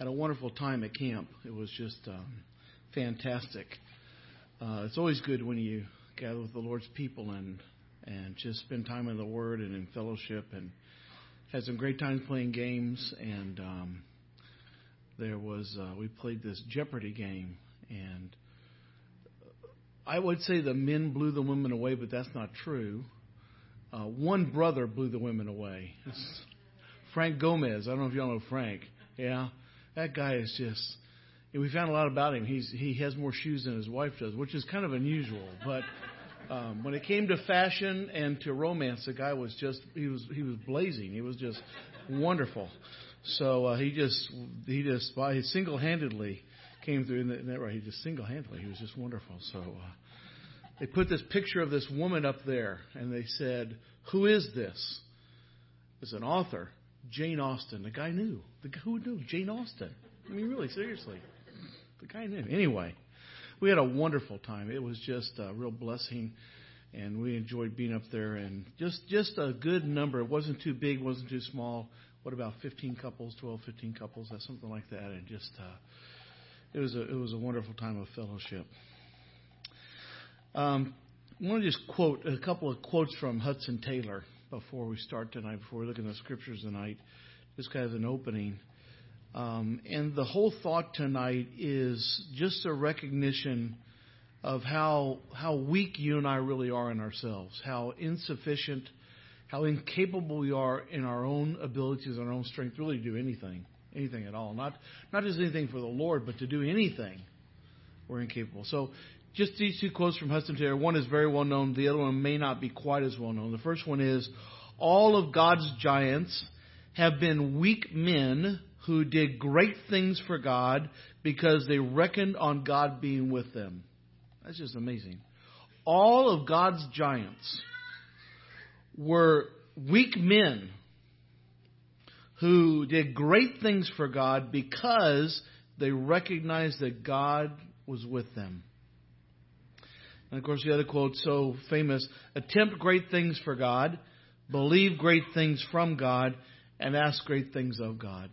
had a wonderful time at camp. It was just um, fantastic. Uh, it's always good when you gather with the Lord's people and and just spend time in the Word and in fellowship and had some great times playing games and um, there was uh, we played this Jeopardy game and I would say the men blew the women away, but that's not true. Uh, one brother blew the women away. Frank Gomez. I don't know if y'all know Frank. Yeah, that guy is just. We found a lot about him. He's he has more shoes than his wife does, which is kind of unusual. But um, when it came to fashion and to romance, the guy was just he was he was blazing. He was just wonderful. So uh, he just he just by single handedly came through. Isn't that right? He just single handedly. He was just wonderful. So uh, they put this picture of this woman up there, and they said, "Who is this?" It's an author, Jane Austen. The guy knew. The guy who knew Jane Austen. I mean, really, seriously, the guy knew. Anyway, we had a wonderful time. It was just a real blessing, and we enjoyed being up there. And just just a good number. It wasn't too big, wasn't too small. What about 15 couples, 12, 15 couples, something like that, and just. Uh, it was a it was a wonderful time of fellowship. Um, I want to just quote a couple of quotes from Hudson Taylor before we start tonight, before we look at the scriptures tonight, just kind of an opening. Um, and the whole thought tonight is just a recognition of how how weak you and I really are in ourselves, how insufficient, how incapable we are in our own abilities, our own strength, really to do anything anything at all. Not not just anything for the Lord, but to do anything, we're incapable. So just these two quotes from Hudson Taylor. One is very well known. The other one may not be quite as well known. The first one is, "All of God's giants have been weak men who did great things for God because they reckoned on God being with them." That's just amazing. All of God's giants were weak men who did great things for God because they recognized that God was with them. And of course, the other quote so famous attempt great things for God, believe great things from God, and ask great things of God.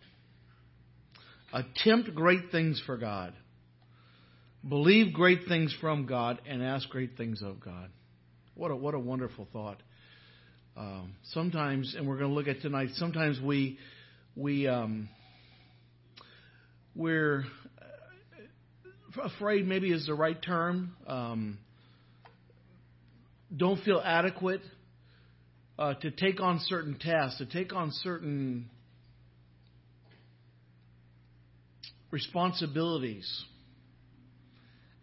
Attempt great things for God, believe great things from God, and ask great things of God. What a, what a wonderful thought. Um, sometimes, and we're going to look at tonight, sometimes we we um, we're afraid maybe is the right term. Um, don't feel adequate uh, to take on certain tasks, to take on certain responsibilities,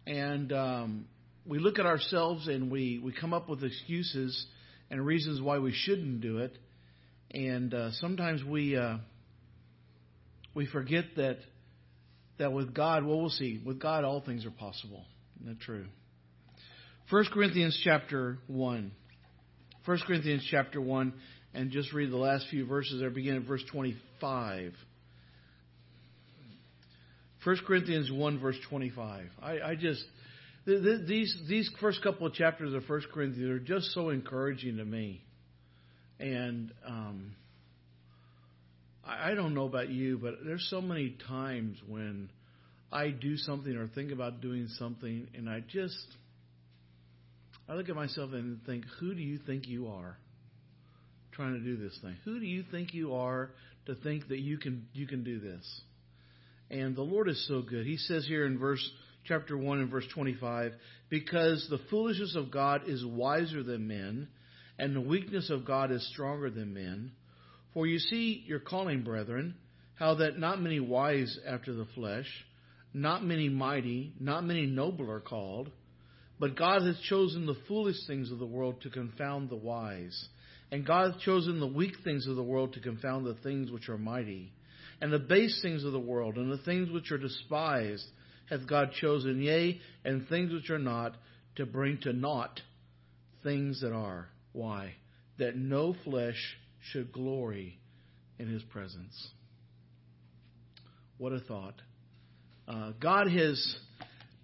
and um, we look at ourselves and we we come up with excuses and reasons why we shouldn't do it, and uh, sometimes we. Uh, we forget that that with God, well, we'll see. With God, all things are possible. Isn't that true? 1 Corinthians chapter 1. 1 Corinthians chapter 1, and just read the last few verses there, begin at verse 25. 1 Corinthians 1, verse 25. I, I just, th- th- these, these first couple of chapters of 1 Corinthians are just so encouraging to me. And, um, I, I don't know about you, but there's so many times when I do something or think about doing something, and I just I look at myself and think, who do you think you are trying to do this thing? Who do you think you are to think that you can you can do this? And the Lord is so good. He says here in verse chapter 1 and verse 25, because the foolishness of God is wiser than men, and the weakness of God is stronger than men. For you see your calling, brethren, how that not many wise after the flesh, not many mighty, not many noble are called, but God has chosen the foolish things of the world to confound the wise. And God hath chosen the weak things of the world to confound the things which are mighty. And the base things of the world, and the things which are despised, hath God chosen, yea, and things which are not, to bring to naught things that are. Why? That no flesh should glory in his presence. What a thought. Uh, God has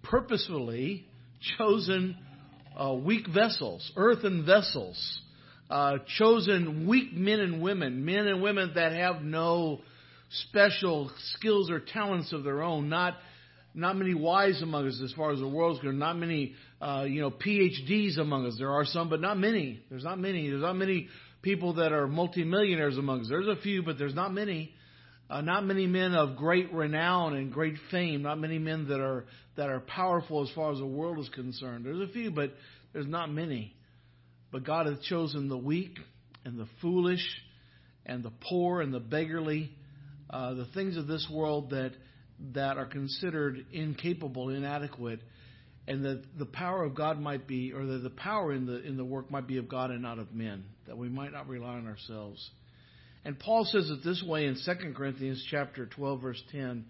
purposefully chosen uh, weak vessels, earthen vessels, uh, chosen weak men and women, men and women that have no special skills or talents of their own, not not many wise among us as far as the world's concerned. Not many, uh, you know, PhDs among us. There are some, but not many. There's not many. There's not many people that are multimillionaires among us. There's a few, but there's not many. Uh, not many men of great renown and great fame. Not many men that are that are powerful as far as the world is concerned. There's a few, but there's not many. But God has chosen the weak and the foolish and the poor and the beggarly, uh, the things of this world that that are considered incapable, inadequate, and that the power of God might be, or that the power in the in the work might be of God and not of men, that we might not rely on ourselves. And Paul says it this way in 2 Corinthians chapter 12 verse 10.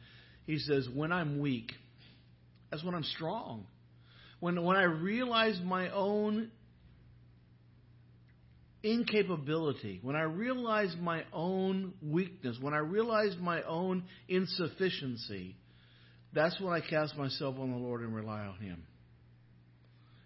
He says, "When I'm weak, that's when I'm strong. When when I realize my own incapability, when I realize my own weakness, when I realize my own insufficiency, that's when I cast myself on the Lord and rely on Him.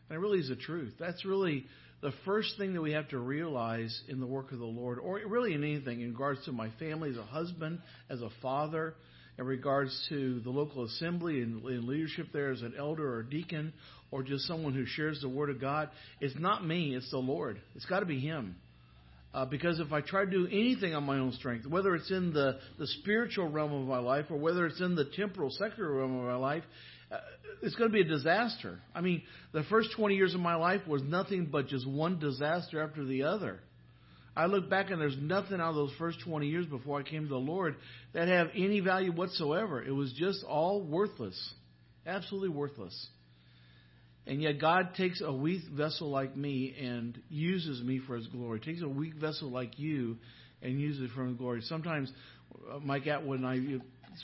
It really is the truth. That's really the first thing that we have to realize in the work of the Lord, or really in anything, in regards to my family as a husband, as a father, in regards to the local assembly and leadership there as an elder or deacon, or just someone who shares the Word of God. It's not me, it's the Lord. It's got to be Him. Uh, because if I try to do anything on my own strength, whether it's in the, the spiritual realm of my life or whether it's in the temporal, secular realm of my life, uh, it's going to be a disaster. I mean, the first 20 years of my life was nothing but just one disaster after the other. I look back and there's nothing out of those first 20 years before I came to the Lord that have any value whatsoever. It was just all worthless. Absolutely worthless. And yet God takes a weak vessel like me and uses me for His glory. Takes a weak vessel like you and uses it for His glory. Sometimes uh, Mike Atwood and I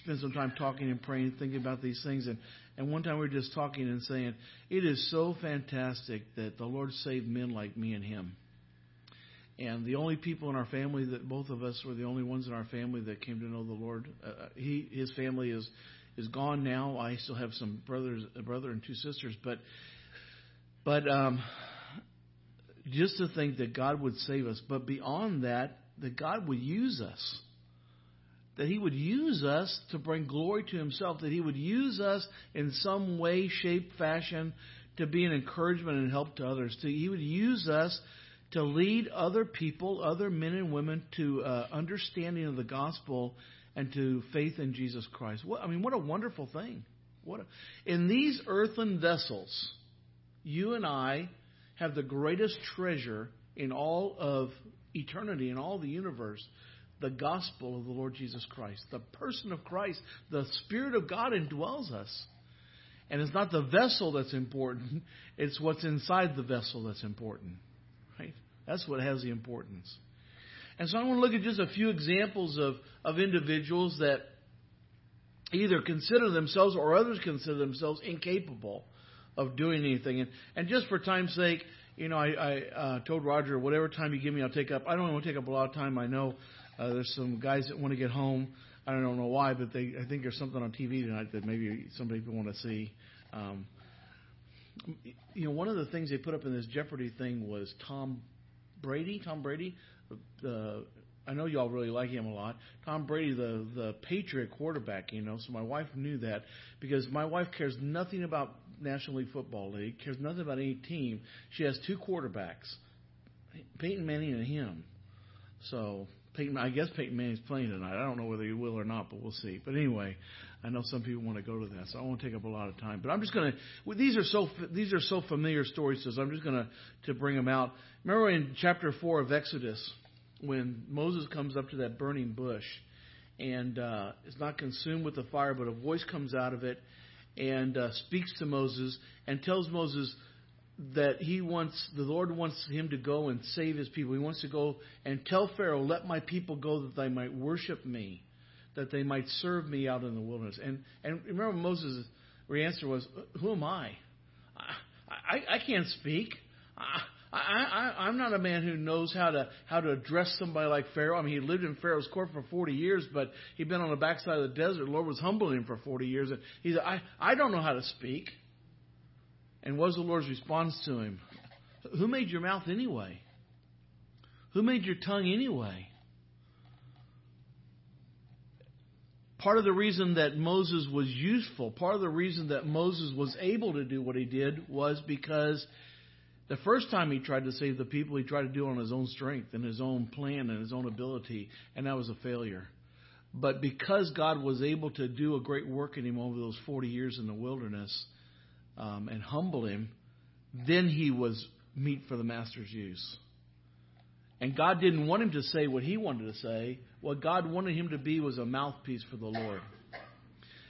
spend some time talking and praying, thinking about these things. And, and one time we were just talking and saying, it is so fantastic that the Lord saved men like me and him. And the only people in our family that both of us were the only ones in our family that came to know the Lord. Uh, uh he his family is is gone now. I still have some brothers, a brother and two sisters, but but um, just to think that God would save us, but beyond that, that God would use us. That He would use us to bring glory to Himself, that He would use us in some way, shape, fashion to be an encouragement and help to others. To, he would use us to lead other people, other men and women to uh, understanding of the gospel and to faith in Jesus Christ. What, I mean, what a wonderful thing! What a, in these earthen vessels, you and I have the greatest treasure in all of eternity, in all the universe, the gospel of the Lord Jesus Christ. The person of Christ, the Spirit of God indwells us. And it's not the vessel that's important, it's what's inside the vessel that's important. Right? That's what has the importance. And so I want to look at just a few examples of, of individuals that either consider themselves or others consider themselves incapable of doing anything. And, and just for time's sake, you know, I, I uh, told Roger, whatever time you give me, I'll take up. I don't want to take up a lot of time. I know uh, there's some guys that want to get home. I don't know why, but they I think there's something on TV tonight that maybe somebody people want to see. Um, you know, one of the things they put up in this Jeopardy thing was Tom Brady. Tom Brady, the I know y'all really like him a lot. Tom Brady, the the Patriot quarterback, you know. So my wife knew that because my wife cares nothing about National League Football League, cares nothing about any team. She has two quarterbacks, Peyton Manning and him. So Peyton, I guess Peyton Manning's playing tonight. I don't know whether he will or not, but we'll see. But anyway, I know some people want to go to that, so I won't take up a lot of time. But I'm just going to. These are so these are so familiar stories, so I'm just going to to bring them out. Remember in chapter four of Exodus when Moses comes up to that burning bush and uh, is not consumed with the fire, but a voice comes out of it and uh, speaks to Moses and tells Moses that he wants the Lord wants him to go and save his people. He wants to go and tell Pharaoh, "Let my people go that they might worship me, that they might serve me out in the wilderness." And and remember Moses' answer was, "Who am I? I, I, I can't speak. I, I, I, I'm not a man who knows how to how to address somebody like Pharaoh. I mean, he lived in Pharaoh's court for 40 years, but he'd been on the backside of the desert. The Lord was humbling him for 40 years, and he said, "I, I don't know how to speak." And what was the Lord's response to him? Who made your mouth anyway? Who made your tongue anyway? part of the reason that Moses was useful, part of the reason that Moses was able to do what he did was because the first time he tried to save the people, he tried to do it on his own strength and his own plan and his own ability, and that was a failure. But because God was able to do a great work in him over those 40 years in the wilderness um, and humble him, then he was meet for the master's use. And God didn't want him to say what he wanted to say. What God wanted him to be was a mouthpiece for the Lord.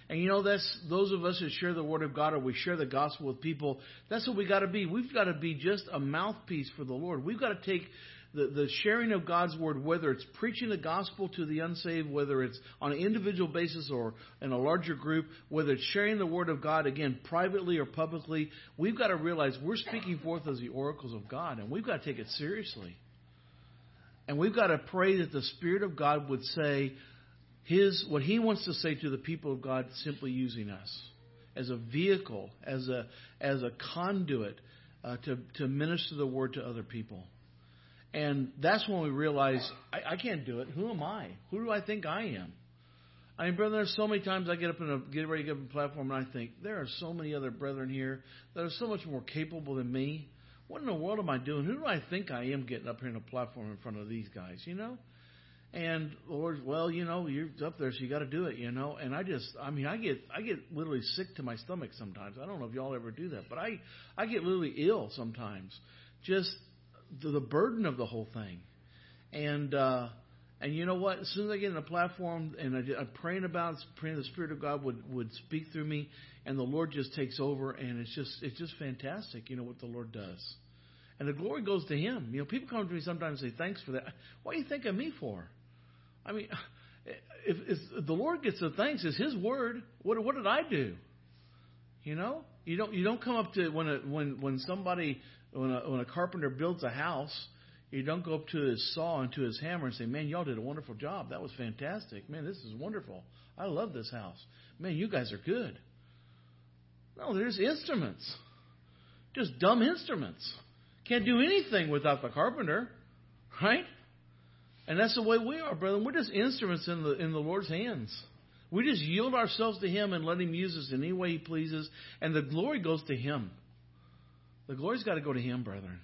And you know, that's those of us who share the Word of God or we share the gospel with people, that's what we got to be. We've got to be just a mouthpiece for the Lord. We've got to take the, the sharing of God's Word, whether it's preaching the gospel to the unsaved, whether it's on an individual basis or in a larger group, whether it's sharing the Word of God, again, privately or publicly, we've got to realize we're speaking forth as the oracles of God, and we've got to take it seriously. And we've got to pray that the Spirit of God would say his what he wants to say to the people of God simply using us as a vehicle, as a as a conduit uh, to to minister the word to other people. And that's when we realize I, I can't do it. Who am I? Who do I think I am? I mean, brother, there's so many times I get up and get ready to get up on a platform and I think there are so many other brethren here that are so much more capable than me. What in the world am I doing? Who do I think I am getting up here on a platform in front of these guys? You know? And Lord, well, you know, you're up there, so you got to do it, you know. And I just, I mean, I get, I get literally sick to my stomach sometimes. I don't know if y'all ever do that, but I, I get literally ill sometimes. Just the, the burden of the whole thing. And uh, and you know what? As soon as I get in a platform and I, I'm praying about, praying the Spirit of God would would speak through me, and the Lord just takes over, and it's just it's just fantastic. You know what the Lord does. And the glory goes to Him. You know, people come to me sometimes and say, "Thanks for that." What do you think of me for? I mean, if, if the Lord gets the thanks, it's His word. What what did I do? You know, you don't you don't come up to when a, when when somebody when a, when a carpenter builds a house, you don't go up to his saw and to his hammer and say, "Man, y'all did a wonderful job. That was fantastic. Man, this is wonderful. I love this house. Man, you guys are good." No, there's instruments, just dumb instruments. Can't do anything without the carpenter, right? And that's the way we are, brother. We're just instruments in the in the Lord's hands. We just yield ourselves to Him and let Him use us in any way He pleases, and the glory goes to Him. The glory's got to go to Him, brethren.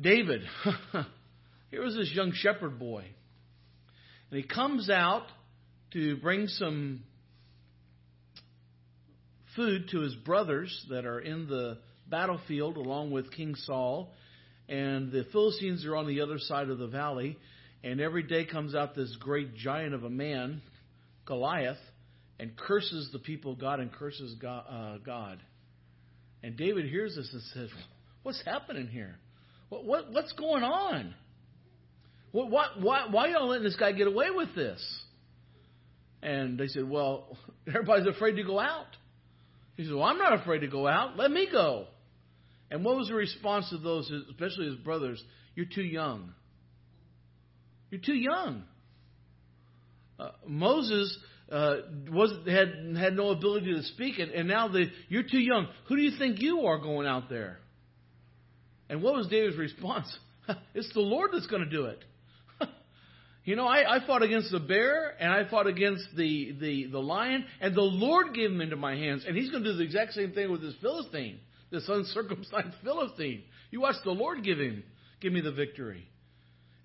David, here was this young shepherd boy, and he comes out to bring some food to his brothers that are in the battlefield along with King Saul and the Philistines are on the other side of the valley. And every day comes out this great giant of a man, Goliath, and curses the people of God and curses God. Uh, God. And David hears this and says, "What's happening here? What, what what's going on? What, what, why why y'all letting this guy get away with this?" And they said, "Well, everybody's afraid to go out." He said, "Well, I'm not afraid to go out. Let me go." And what was the response of those, especially his brothers? You're too young. You're too young. Uh, Moses uh, was had had no ability to speak, and, and now the, you're too young. Who do you think you are going out there? And what was David's response? it's the Lord that's going to do it. you know, I, I fought against the bear and I fought against the, the, the lion, and the Lord gave him into my hands, and He's going to do the exact same thing with this Philistine this uncircumcised Philistine. You watch the Lord give him, give me the victory.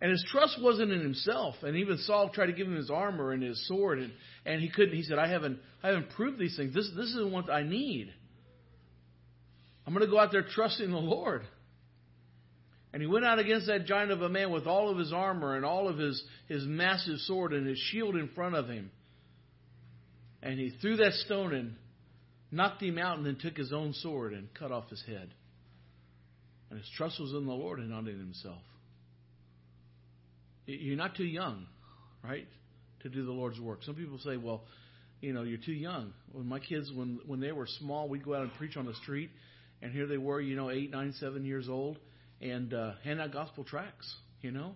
And his trust wasn't in himself. And even Saul tried to give him his armor and his sword, and, and he couldn't. He said, I haven't, I haven't proved these things. This, this isn't what I need. I'm going to go out there trusting the Lord. And he went out against that giant of a man with all of his armor and all of his, his massive sword and his shield in front of him. And he threw that stone and knocked him out, and then took his own sword and cut off his head. And his trust was in the Lord and not in himself. You're not too young, right, to do the Lord's work. Some people say, well, you know, you're too young. When my kids, when when they were small, we'd go out and preach on the street, and here they were, you know, eight, nine, seven years old, and uh, hand out gospel tracts, you know.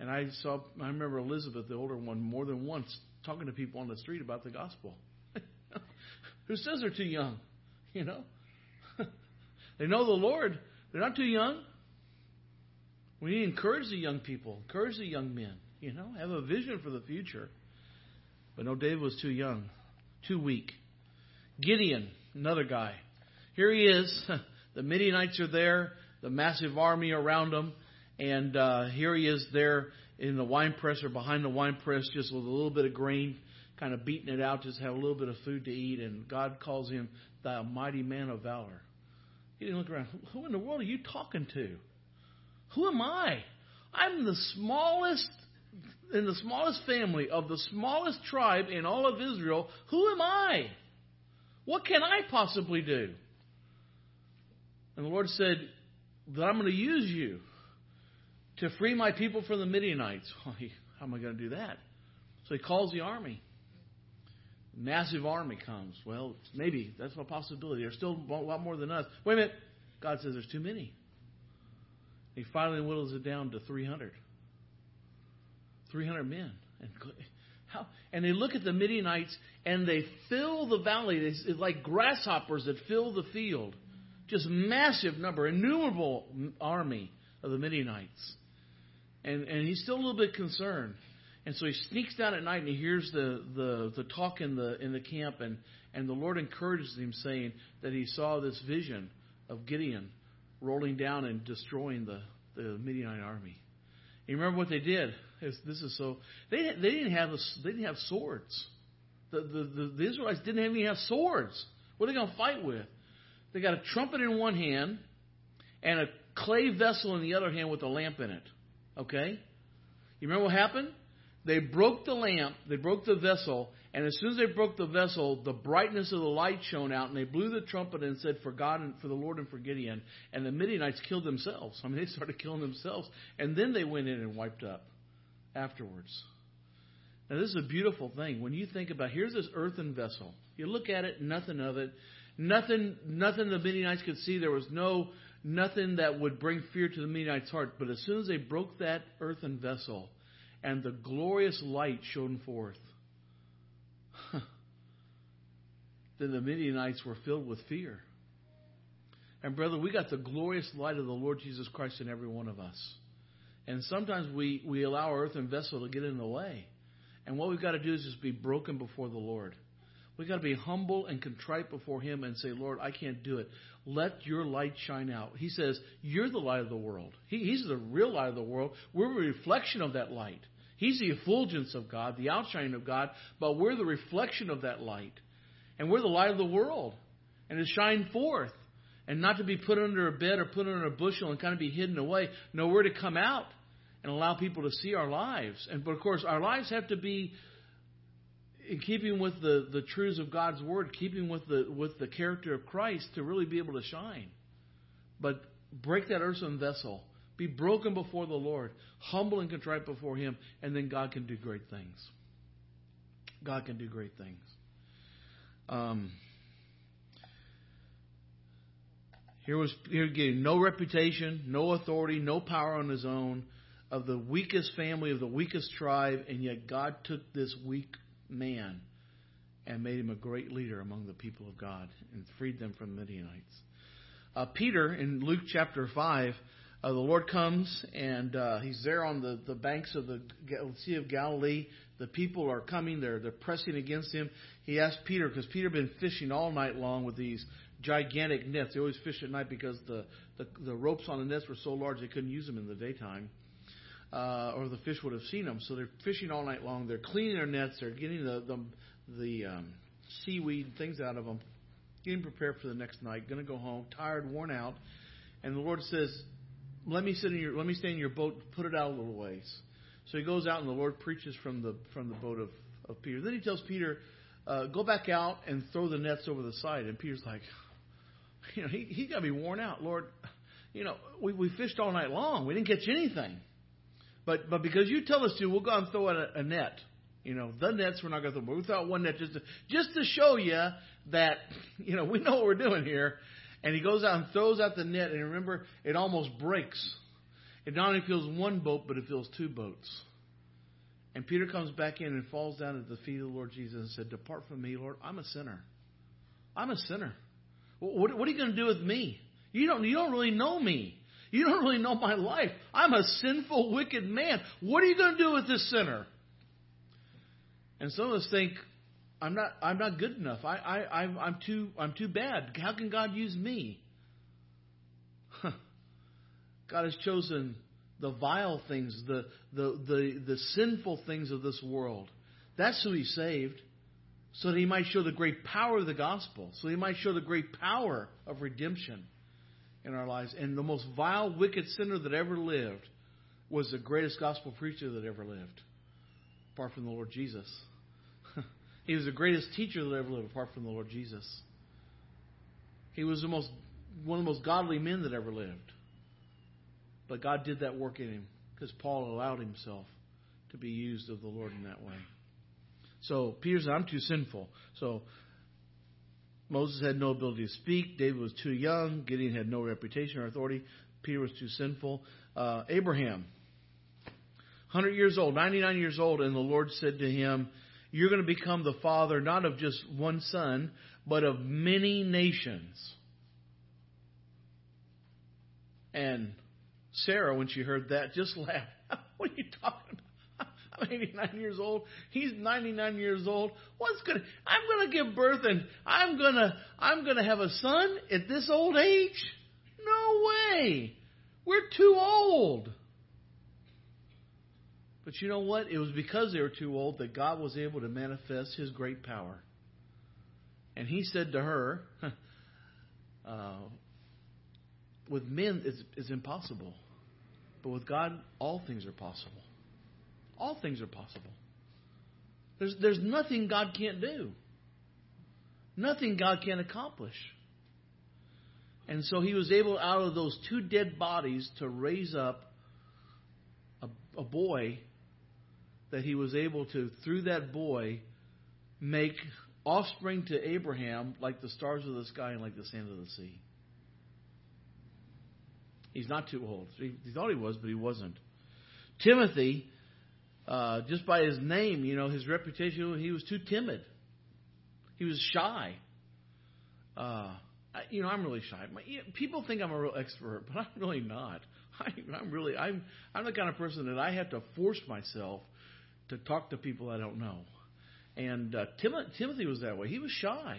And I saw, I remember Elizabeth, the older one, more than once talking to people on the street about the gospel. Who says they're too young? You know? they know the Lord. They're not too young. We need to encourage the young people, encourage the young men, you know, have a vision for the future. But no, David was too young, too weak. Gideon, another guy. Here he is. The Midianites are there, the massive army around him, and uh, here he is there in the wine press or behind the wine press, just with a little bit of grain, kind of beating it out, just have a little bit of food to eat. And God calls him the mighty man of valor. He didn't look around. Who in the world are you talking to? Who am I? I'm the smallest in the smallest family of the smallest tribe in all of Israel. Who am I? What can I possibly do? And the Lord said that I'm going to use you to free my people from the Midianites. How am I going to do that? So he calls the army. Massive army comes. Well, maybe that's a possibility. There's still a lot more than us. Wait a minute. God says there's too many. He finally whittles it down to 300. 300 men. And how? And they look at the Midianites and they fill the valley. It's like grasshoppers that fill the field. Just massive number, innumerable army of the Midianites. And, and he's still a little bit concerned. And so he sneaks down at night and he hears the, the, the talk in the, in the camp. And, and the Lord encourages him, saying that he saw this vision of Gideon rolling down and destroying the, the Midianite army. You remember what they did? This is so they they didn't have a, they didn't have swords. The, the the, the Israelites didn't even have swords. What are they going to fight with? They got a trumpet in one hand and a clay vessel in the other hand with a lamp in it. Okay? You remember what happened? They broke the lamp, they broke the vessel, and as soon as they broke the vessel, the brightness of the light shone out, and they blew the trumpet and said, For God and for the Lord and for Gideon. And the Midianites killed themselves. I mean, they started killing themselves. And then they went in and wiped up afterwards. Now, this is a beautiful thing. When you think about here's this earthen vessel. You look at it, nothing of it. Nothing nothing the Midianites could see. There was no nothing that would bring fear to the Midianites' heart. But as soon as they broke that earthen vessel and the glorious light shone forth, then the Midianites were filled with fear. And brother, we got the glorious light of the Lord Jesus Christ in every one of us. And sometimes we, we allow our earthen vessel to get in the way. And what we've got to do is just be broken before the Lord. We've got to be humble and contrite before Him and say, Lord, I can't do it. Let your light shine out. He says, You're the light of the world. He, he's the real light of the world. We're a reflection of that light. He's the effulgence of God, the outshining of God, but we're the reflection of that light. And we're the light of the world. And to shine forth. And not to be put under a bed or put under a bushel and kind of be hidden away. No, we're to come out and allow people to see our lives. And but of course, our lives have to be in keeping with the, the truths of God's word, keeping with the with the character of Christ to really be able to shine. But break that earthen vessel. Be broken before the Lord, humble and contrite before Him, and then God can do great things. God can do great things. Um, here was here again, no reputation, no authority, no power on his own, of the weakest family, of the weakest tribe, and yet God took this weak man and made him a great leader among the people of God and freed them from the Midianites. Uh, Peter in Luke chapter 5, uh, the Lord comes and uh, he's there on the, the banks of the Sea of Galilee. The people are coming, they're, they're pressing against him. He asked Peter, because Peter had been fishing all night long with these gigantic nets. They always fish at night because the, the, the ropes on the nets were so large they couldn't use them in the daytime uh, or the fish would have seen them. So they're fishing all night long. They're cleaning their nets. They're getting the the, the um, seaweed things out of them, getting prepared for the next night. Going to go home, tired, worn out. And the Lord says, "Let me sit in your, let me stay in your boat. Put it out a little ways." So he goes out, and the Lord preaches from the from the boat of of Peter. Then he tells Peter, uh, "Go back out and throw the nets over the side." And Peter's like, "You know, he he got to be worn out, Lord." You know, we, we fished all night long. We didn't catch anything. But but because you tell us to, we'll go out and throw a, a net. You know, the nets we're not going to throw, we throw out one net just to, just to show you that you know we know what we're doing here. And he goes out and throws out the net, and remember, it almost breaks. It not only fills one boat, but it fills two boats. And Peter comes back in and falls down at the feet of the Lord Jesus and said, "Depart from me, Lord. I'm a sinner. I'm a sinner. What, what are you going to do with me? You don't. You don't really know me. You don't really know my life. I'm a sinful, wicked man. What are you going to do with this sinner? And some of us think, I'm not I'm not good enough. I, I I'm, I'm too I'm too bad. How can God use me? God has chosen the vile things, the, the the the sinful things of this world. That's who He saved, so that He might show the great power of the gospel, so He might show the great power of redemption in our lives. And the most vile, wicked sinner that ever lived was the greatest gospel preacher that ever lived, apart from the Lord Jesus. He was the greatest teacher that ever lived, apart from the Lord Jesus. He was the most one of the most godly men that ever lived. But God did that work in him because Paul allowed himself to be used of the Lord in that way. So Peter said, I'm too sinful. So Moses had no ability to speak. David was too young. Gideon had no reputation or authority. Peter was too sinful. Uh, Abraham, 100 years old, 99 years old, and the Lord said to him, You're going to become the father not of just one son, but of many nations. And Sarah, when she heard that, just laughed. what are you talking about? I'm 89 years old. He's 99 years old. What's gonna? I'm gonna give birth and I'm gonna I'm gonna have a son at this old age? No way. We're too old. But you know what? It was because they were too old that God was able to manifest His great power. And He said to her, uh, "With men, it's, it's impossible, but with God, all things are possible." All things are possible. There's, there's nothing God can't do, nothing God can't accomplish. And so he was able, out of those two dead bodies, to raise up a, a boy that he was able to, through that boy, make offspring to Abraham like the stars of the sky and like the sand of the sea. He's not too old. He, thought he was, but he wasn't. Timothy uh, just by his name, you know, his reputation, he was too timid. He was shy. Uh, I, you know, I'm really shy. My, you know, people think I'm a real expert, but I'm really not. I, I'm really, I'm, I'm the kind of person that I have to force myself to talk to people I don't know. And uh, Tim, Timothy was that way. He was shy.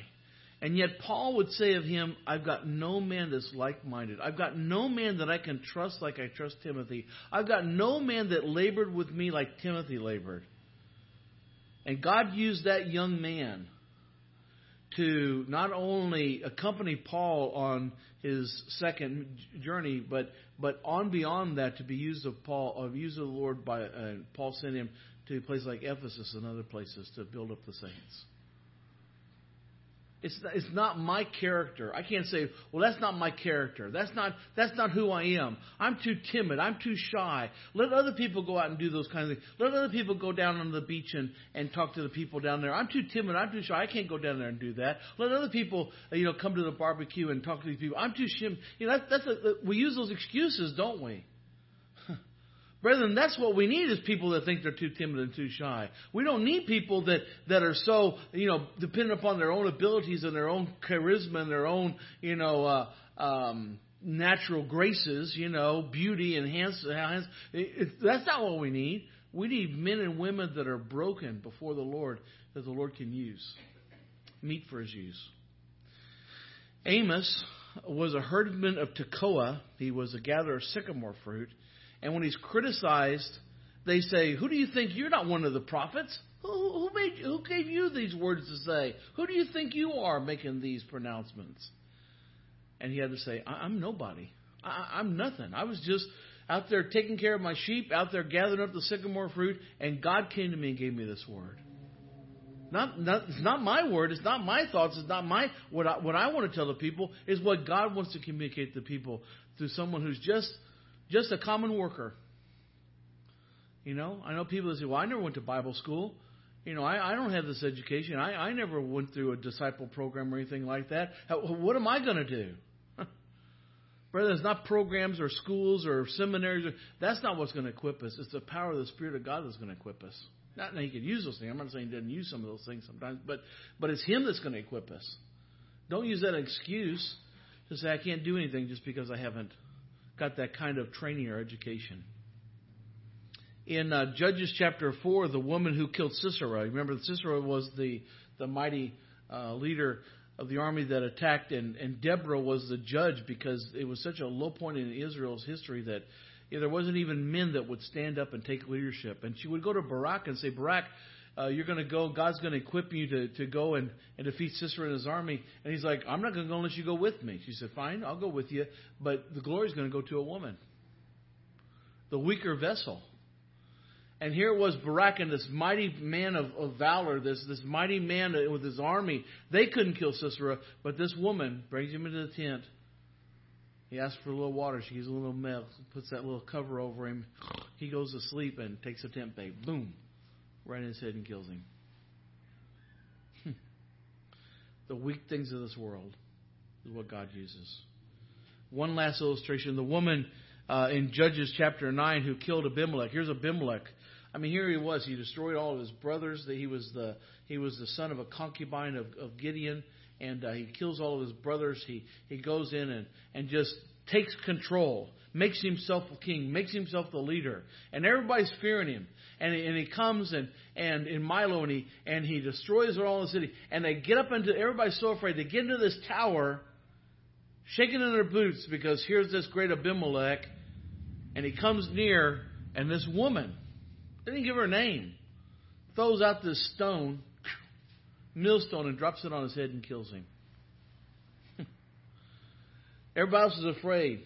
And yet Paul would say of him, I've got no man that's like minded. I've got no man that I can trust like I trust Timothy. I've got no man that labored with me like Timothy labored. And God used that young man to not only accompany Paul on his second journey, but but on beyond that to be used of Paul, of used of the Lord by uh, Paul sent him to places like Ephesus and other places to build up the saints. It's not, it's not my character. I can't say, well, that's not my character. That's not that's not who I am. I'm too timid. I'm too shy. Let other people go out and do those kinds of things. Let other people go down on the beach and, and talk to the people down there. I'm too timid. I'm too shy. I can't go down there and do that. Let other people, you know, come to the barbecue and talk to these people. I'm too shim. You know, that, that's a, we use those excuses, don't we? Brethren, that's what we need is people that think they're too timid and too shy. We don't need people that, that are so, you know, dependent upon their own abilities and their own charisma and their own, you know, uh, um, natural graces, you know, beauty and handsome. That's not what we need. We need men and women that are broken before the Lord that the Lord can use, meet for his use. Amos was a herdman of Tekoa. He was a gatherer of sycamore fruit. And when he's criticized, they say, Who do you think? You're not one of the prophets. Who, who, made, who gave you these words to say? Who do you think you are making these pronouncements? And he had to say, I'm nobody. I, I'm nothing. I was just out there taking care of my sheep, out there gathering up the sycamore fruit, and God came to me and gave me this word. Not, not, it's not my word. It's not my thoughts. It's not my what I, what I want to tell the people. Is what God wants to communicate to people through someone who's just just a common worker. You know, I know people that say, well, I never went to Bible school. You know, I, I don't have this education. I, I never went through a disciple program or anything like that. What am I going to do? Brother, it's not programs or schools or seminaries. That's not what's going to equip us. It's the power of the Spirit of God that's going to equip us. Not that He can use those things. I'm not saying He doesn't use some of those things sometimes, but but it's Him that's going to equip us. Don't use that excuse to say I can't do anything just because I haven't got that kind of training or education. in uh, Judges chapter 4, the woman who killed Sisera. Remember, Sisera was the, the mighty uh, leader of the army that attacked, and, and Deborah was the judge because it was such a low point in Israel's history that you know, there wasn't even men that would stand up and take leadership. And she would go to Barak and say, Barak, uh, you're going to go, God's going to equip you to, to go and, and defeat Sisera and his army. And he's like, I'm not going to go unless you go with me. She said, Fine, I'll go with you, but the glory is going to go to a woman, the weaker vessel. And here was Barak and this mighty man of, of valor, this, this mighty man with his army. They couldn't kill Sisera, but this woman brings him into the tent. He asks for a little water. She gives a little milk, puts that little cover over him. He goes to sleep and takes a tent peg. Boom. Right in his head and kills him. the weak things of this world is what God uses. One last illustration. The woman uh, in Judges chapter 9 who killed Abimelech. Here's Abimelech. I mean, here he was. He destroyed all of his brothers. He was the he was the son of a concubine of, of Gideon, and uh, he kills all of his brothers. He he goes in and and just takes control, makes himself a king, makes himself the leader, and everybody's fearing him. And he, and he comes and and in Milo and he and he destroys all the city. And they get up into everybody's so afraid. They get into this tower, shaking in their boots because here's this great Abimelech, and he comes near, and this woman didn't give her a name. Throws out this stone, millstone, and drops it on his head and kills him. Everybody else is afraid.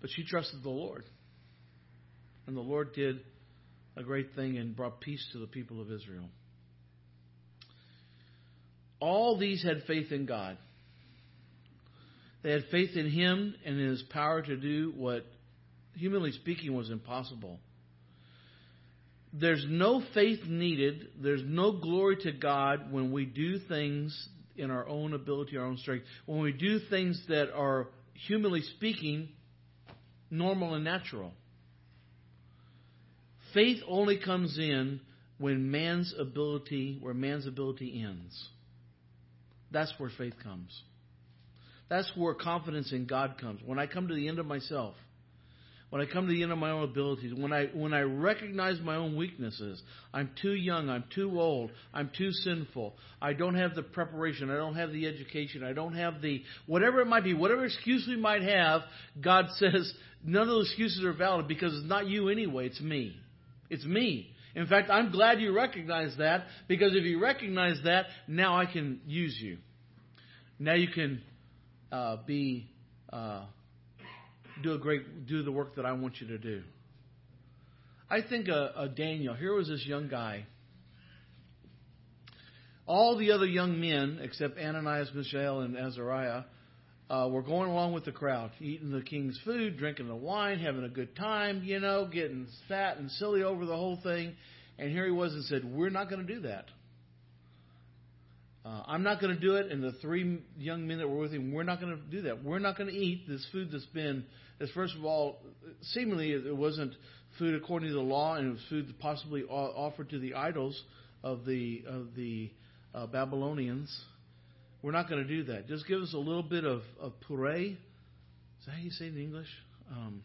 But she trusted the Lord. And the Lord did a great thing and brought peace to the people of Israel. All these had faith in God. They had faith in Him and in His power to do what, humanly speaking, was impossible. There's no faith needed. There's no glory to God when we do things in our own ability, our own strength. When we do things that are, humanly speaking, normal and natural. Faith only comes in when man's ability, where man's ability ends. That's where faith comes. That's where confidence in God comes. When I come to the end of myself, when I come to the end of my own abilities, when I when I recognize my own weaknesses, I'm too young, I'm too old, I'm too sinful. I don't have the preparation, I don't have the education, I don't have the whatever it might be, whatever excuse we might have, God says none of those excuses are valid because it's not you anyway, it's me. It's me. In fact, I'm glad you recognize that because if you recognize that, now I can use you. Now you can uh, be uh, do a great do the work that I want you to do. I think uh, uh, Daniel. Here was this young guy. All the other young men, except Ananias, Mishael, and Azariah, uh, were going along with the crowd, eating the king's food, drinking the wine, having a good time, you know, getting fat and silly over the whole thing. And here he was and said, We're not going to do that. Uh, I'm not going to do it. And the three young men that were with him, we're not going to do that. We're not going to eat this food that's been, as first of all, seemingly it wasn't food according to the law, and it was food possibly offered to the idols of the of the uh, Babylonians. We're not going to do that. Just give us a little bit of, of puree. Is that how you say it in English? Um,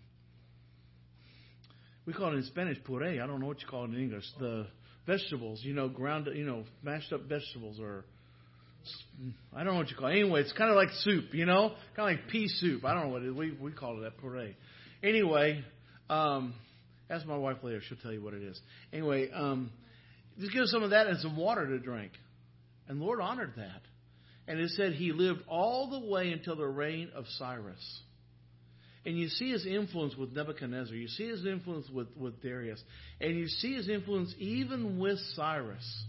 we call it in Spanish puree. I don't know what you call it in English. The vegetables, you know, ground, you know, mashed up vegetables or I don't know what you call it. Anyway, it's kind of like soup, you know, kind of like pea soup. I don't know what it is. We we call it that puree. Anyway, um, ask my wife later; she'll tell you what it is. Anyway, um, just give us some of that and some water to drink, and Lord honored that. And it said he lived all the way until the reign of Cyrus. And you see his influence with Nebuchadnezzar. You see his influence with, with Darius. And you see his influence even with Cyrus.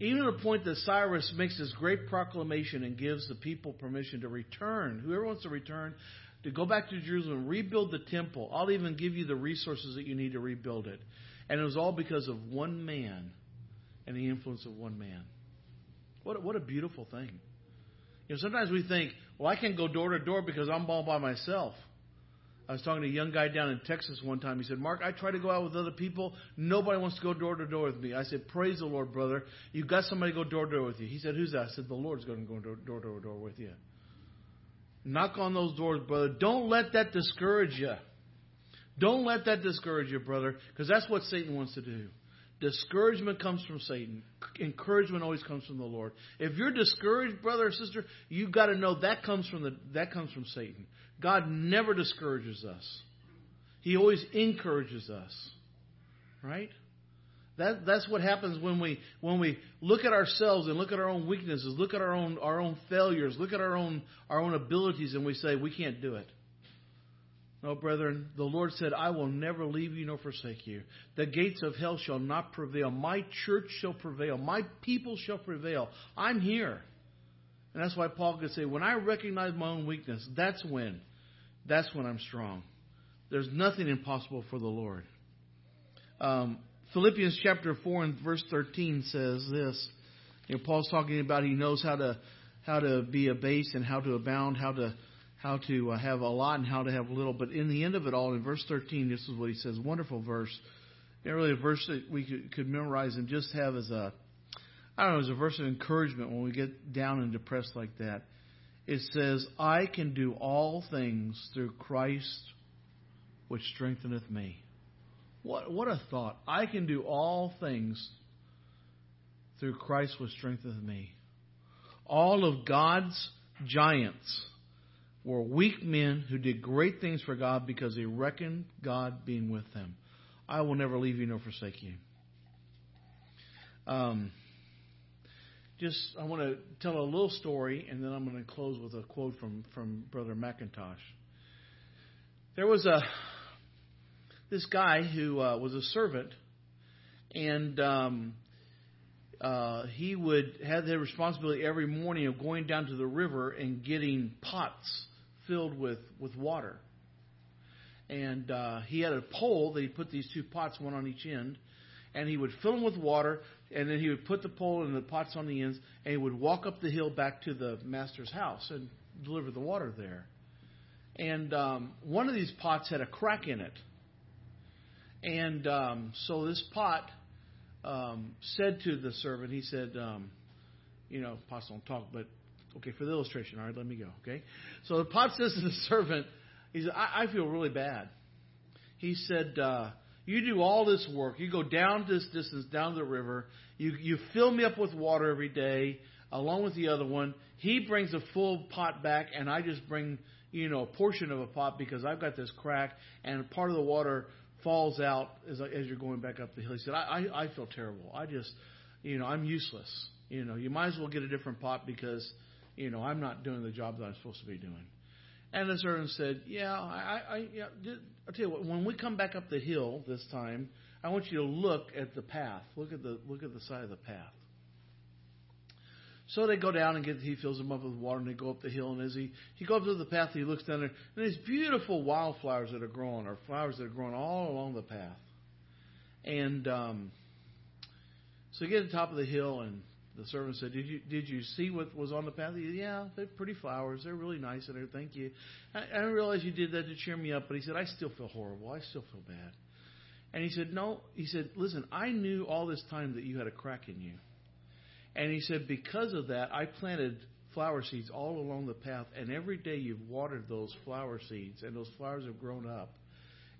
Even to the point that Cyrus makes this great proclamation and gives the people permission to return. Whoever wants to return, to go back to Jerusalem, rebuild the temple. I'll even give you the resources that you need to rebuild it. And it was all because of one man and the influence of one man. What, what a beautiful thing. You know, sometimes we think, well, I can't go door to door because I'm all by myself. I was talking to a young guy down in Texas one time. He said, Mark, I try to go out with other people. Nobody wants to go door to door with me. I said, Praise the Lord, brother. You've got somebody to go door to door with you. He said, Who's that? I said, The Lord's going to go door to door with you. Knock on those doors, brother. Don't let that discourage you. Don't let that discourage you, brother, because that's what Satan wants to do. Discouragement comes from Satan. Encouragement always comes from the Lord. If you're discouraged, brother or sister, you've got to know that comes from the that comes from Satan. God never discourages us. He always encourages us. Right? That that's what happens when we when we look at ourselves and look at our own weaknesses, look at our own our own failures, look at our own our own abilities and we say we can't do it. No, brethren, the Lord said, I will never leave you nor forsake you. The gates of hell shall not prevail. My church shall prevail. My people shall prevail. I'm here. And that's why Paul could say, when I recognize my own weakness, that's when. That's when I'm strong. There's nothing impossible for the Lord. Um, Philippians chapter 4 and verse 13 says this. You know, Paul's talking about he knows how to how to be abased and how to abound, how to how to uh, have a lot and how to have little. But in the end of it all, in verse 13, this is what he says. Wonderful verse. Not really a verse that we could, could memorize and just have as a, I don't know, as a verse of encouragement when we get down and depressed like that. It says, I can do all things through Christ which strengtheneth me. What, what a thought. I can do all things through Christ which strengtheneth me. All of God's giants were weak men who did great things for God because they reckoned God being with them. I will never leave you nor forsake you. Um, just I want to tell a little story, and then I'm going to close with a quote from from Brother Mackintosh. There was a this guy who uh, was a servant, and um, uh, he would have the responsibility every morning of going down to the river and getting pots filled with, with water. And uh, he had a pole that he put these two pots, one on each end, and he would fill them with water, and then he would put the pole and the pots on the ends, and he would walk up the hill back to the master's house and deliver the water there. And um, one of these pots had a crack in it. And um, so this pot um, said to the servant, he said, um, you know, pots don't talk, but Okay, for the illustration, all right, let me go. Okay, so the pot says to the servant, he said, I, I feel really bad. He said, uh, You do all this work. You go down this distance, down the river. You, you fill me up with water every day, along with the other one. He brings a full pot back, and I just bring, you know, a portion of a pot because I've got this crack, and part of the water falls out as, as you're going back up the hill. He said, I, I, I feel terrible. I just, you know, I'm useless. You know, you might as well get a different pot because you know, I'm not doing the job that I'm supposed to be doing. And the servant said, Yeah, I, I, yeah, I'll tell you what. When we come back up the hill this time, I want you to look at the path. Look at the look at the side of the path. So they go down and get he fills them up with water and they go up the hill and as he he goes up to the path he looks down there and there's beautiful wildflowers that are growing or flowers that are growing all along the path. And um so you get to the top of the hill and the servant said, "Did you did you see what was on the path?" He said, "Yeah, they're pretty flowers. They're really nice and everything. Thank you. I, I realize you did that to cheer me up, but he said I still feel horrible. I still feel bad." And he said, "No." He said, "Listen, I knew all this time that you had a crack in you." And he said, "Because of that, I planted flower seeds all along the path, and every day you've watered those flower seeds, and those flowers have grown up.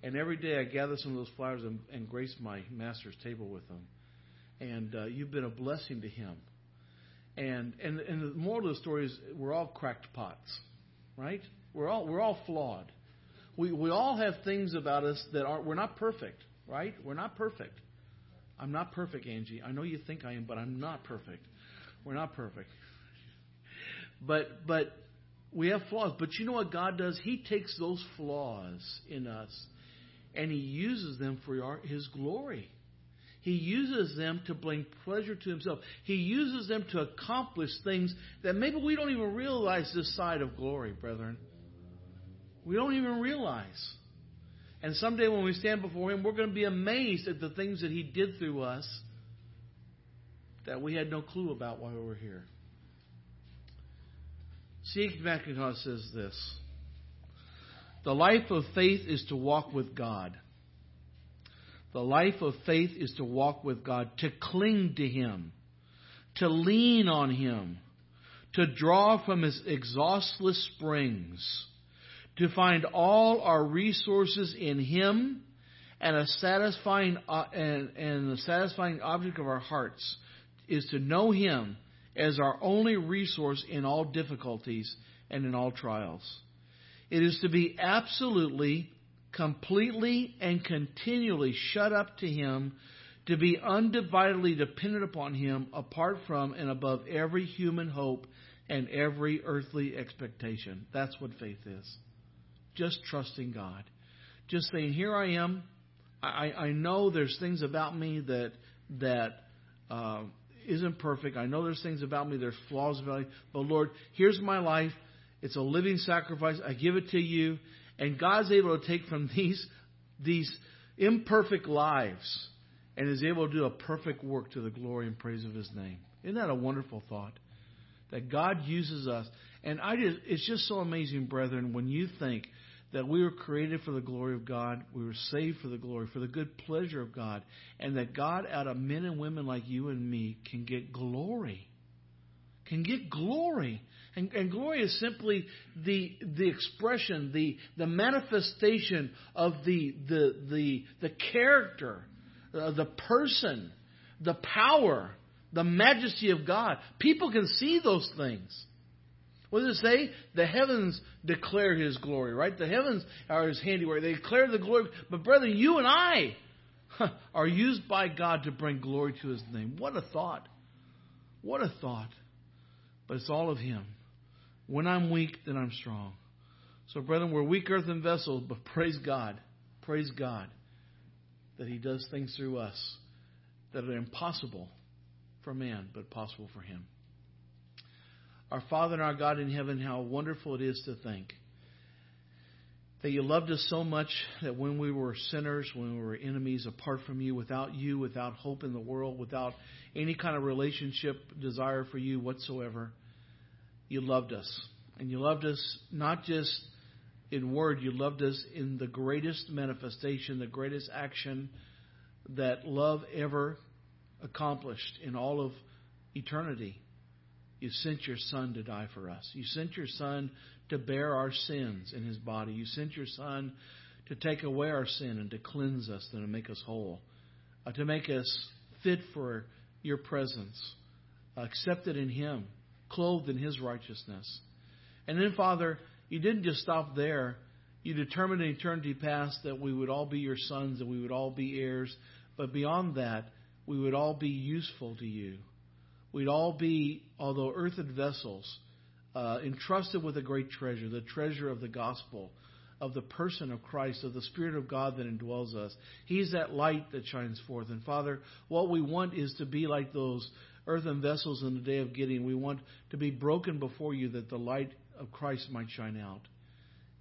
And every day I gather some of those flowers and, and grace my master's table with them." And uh, you've been a blessing to him. And and and the moral of the story is we're all cracked pots, right? We're all we're all flawed. We we all have things about us that are we're not perfect, right? We're not perfect. I'm not perfect, Angie. I know you think I am, but I'm not perfect. We're not perfect. But but we have flaws. But you know what God does? He takes those flaws in us and he uses them for our, his glory. He uses them to bring pleasure to himself. He uses them to accomplish things that maybe we don't even realize this side of glory, brethren. We don't even realize. And someday when we stand before him, we're going to be amazed at the things that he did through us that we had no clue about while we were here. C.H. Mackintosh says this The life of faith is to walk with God. The life of faith is to walk with God, to cling to Him, to lean on Him, to draw from His exhaustless springs, To find all our resources in Him and a satisfying uh, and, and the satisfying object of our hearts is to know Him as our only resource in all difficulties and in all trials. It is to be absolutely, completely, and continually shut up to Him, to be undividedly dependent upon Him, apart from and above every human hope and every earthly expectation. That's what faith is. Just trusting God. Just saying, Here I am. I, I know there's things about me that that uh, isn't perfect. I know there's things about me, there's flaws about me. But Lord, here's my life. It's a living sacrifice. I give it to you. And God's able to take from these, these imperfect lives and is able to do a perfect work to the glory and praise of His name. Isn't that a wonderful thought? That God uses us. And I just, it's just so amazing, brethren, when you think that we were created for the glory of God, we were saved for the glory, for the good pleasure of God, and that God, out of men and women like you and me, can get glory. Can get glory. And, and glory is simply the the expression, the the manifestation of the the the the character, uh, the person, the power, the majesty of God. People can see those things. What does it say? The heavens declare His glory, right? The heavens are His handiwork. They declare the glory. But, brother, you and I are used by God to bring glory to His name. What a thought. What a thought. But it's all of Him. When I'm weak, then I'm strong. So, brethren, we're weak earthen vessels, but praise God. Praise God that He does things through us that are impossible for man, but possible for Him. Our Father and our God in heaven, how wonderful it is to think that you loved us so much that when we were sinners, when we were enemies, apart from you, without you, without hope in the world, without any kind of relationship, desire for you whatsoever, you loved us. And you loved us not just in word, you loved us in the greatest manifestation, the greatest action that love ever accomplished in all of eternity. You sent your Son to die for us. You sent your Son to bear our sins in His body. You sent your Son to take away our sin and to cleanse us and to make us whole, uh, to make us fit for your presence, uh, accepted in Him, clothed in His righteousness. And then, Father, you didn't just stop there. You determined in eternity past that we would all be your sons and we would all be heirs. But beyond that, we would all be useful to you. We'd all be, although earthen vessels, uh, entrusted with a great treasure, the treasure of the gospel, of the person of Christ, of the Spirit of God that indwells us. He's that light that shines forth. And Father, what we want is to be like those earthen vessels in the day of Gideon. We want to be broken before you that the light of Christ might shine out.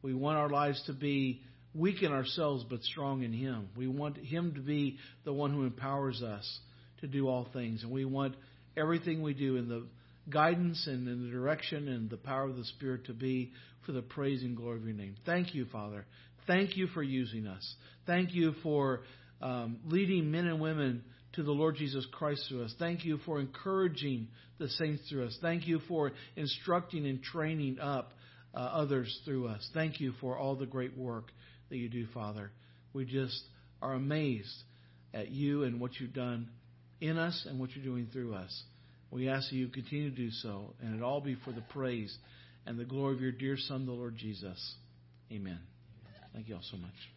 We want our lives to be weak in ourselves but strong in Him. We want Him to be the one who empowers us to do all things. And we want everything we do in the guidance and in the direction and the power of the Spirit to be for the praise and glory of your name. Thank you, Father. Thank you for using us. Thank you for um, leading men and women to the Lord Jesus Christ through us. Thank you for encouraging the saints through us. Thank you for instructing and training up uh, others through us. Thank you for all the great work that you do, Father. We just are amazed at you and what you've done in us and what you're doing through us. We ask that you continue to do so, and it all be for the praise and the glory of your dear Son, the Lord Jesus. Amen. Thank you all so much.